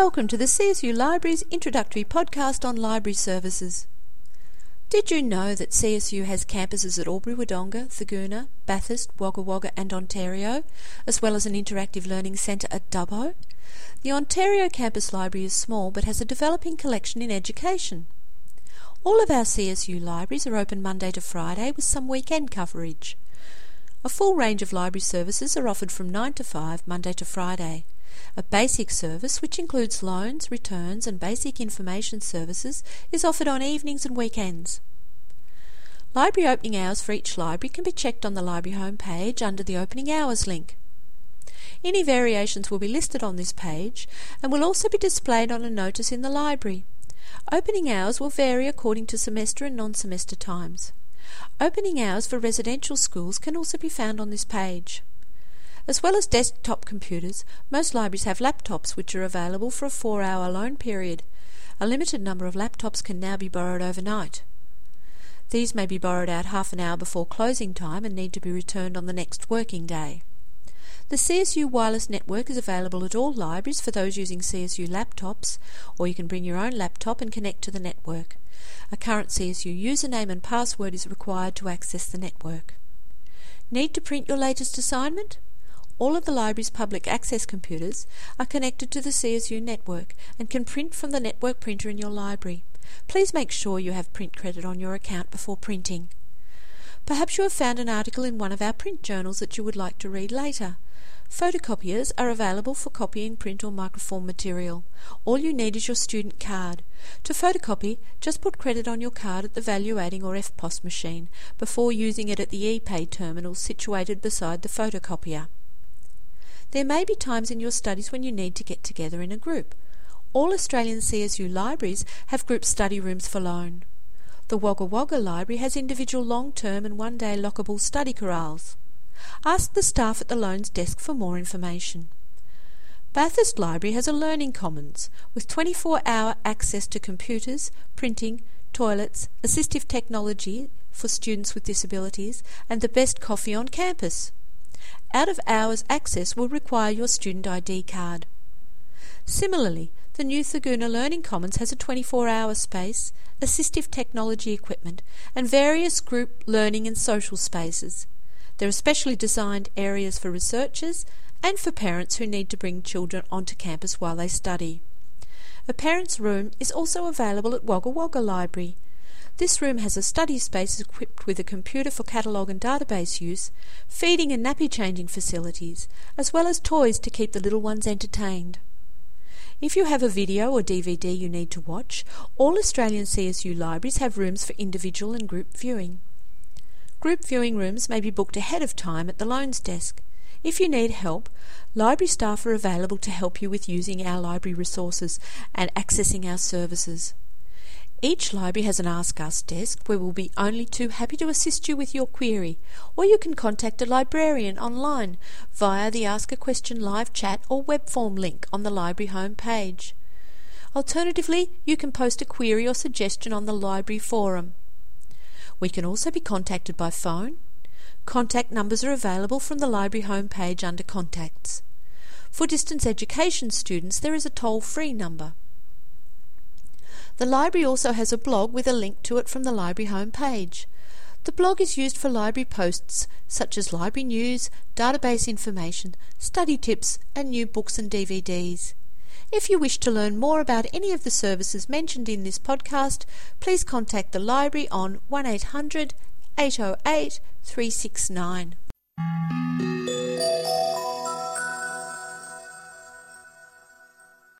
Welcome to the CSU Libraries introductory podcast on library services. Did you know that CSU has campuses at Albury Wodonga, Thurgoona, Bathurst, Wagga Wagga, and Ontario, as well as an interactive learning centre at Dubbo? The Ontario campus library is small but has a developing collection in education. All of our CSU libraries are open Monday to Friday with some weekend coverage. A full range of library services are offered from 9 to 5 Monday to Friday. A basic service, which includes loans, returns, and basic information services, is offered on evenings and weekends. Library opening hours for each library can be checked on the library homepage under the Opening Hours link. Any variations will be listed on this page and will also be displayed on a notice in the library. Opening hours will vary according to semester and non semester times. Opening hours for residential schools can also be found on this page. As well as desktop computers, most libraries have laptops which are available for a four hour loan period. A limited number of laptops can now be borrowed overnight. These may be borrowed out half an hour before closing time and need to be returned on the next working day. The CSU wireless network is available at all libraries for those using CSU laptops, or you can bring your own laptop and connect to the network. A current CSU username and password is required to access the network. Need to print your latest assignment? All of the library's public access computers are connected to the CSU network and can print from the network printer in your library. Please make sure you have print credit on your account before printing. Perhaps you have found an article in one of our print journals that you would like to read later. Photocopiers are available for copying print or microform material. All you need is your student card. To photocopy, just put credit on your card at the value adding or EFTPOS machine before using it at the ePay terminal situated beside the photocopier. There may be times in your studies when you need to get together in a group. All Australian CSU libraries have group study rooms for loan. The Wagga Wagga Library has individual long term and one day lockable study corrals. Ask the staff at the loans desk for more information. Bathurst Library has a learning commons with 24 hour access to computers, printing, toilets, assistive technology for students with disabilities, and the best coffee on campus. Out of hours access will require your student ID card. Similarly, the new Thurgoona Learning Commons has a 24 hour space, assistive technology equipment, and various group learning and social spaces. There are specially designed areas for researchers and for parents who need to bring children onto campus while they study. A parent's room is also available at Wagga Wagga Library, this room has a study space equipped with a computer for catalogue and database use, feeding and nappy changing facilities, as well as toys to keep the little ones entertained. If you have a video or DVD you need to watch, all Australian CSU libraries have rooms for individual and group viewing. Group viewing rooms may be booked ahead of time at the loans desk. If you need help, library staff are available to help you with using our library resources and accessing our services. Each library has an Ask Us desk where we'll be only too happy to assist you with your query, or you can contact a librarian online via the Ask a Question live chat or web form link on the library homepage. Alternatively, you can post a query or suggestion on the library forum. We can also be contacted by phone. Contact numbers are available from the library homepage under Contacts. For distance education students, there is a toll free number. The library also has a blog with a link to it from the library homepage. The blog is used for library posts such as library news, database information, study tips, and new books and DVDs. If you wish to learn more about any of the services mentioned in this podcast, please contact the library on 1800 808 369.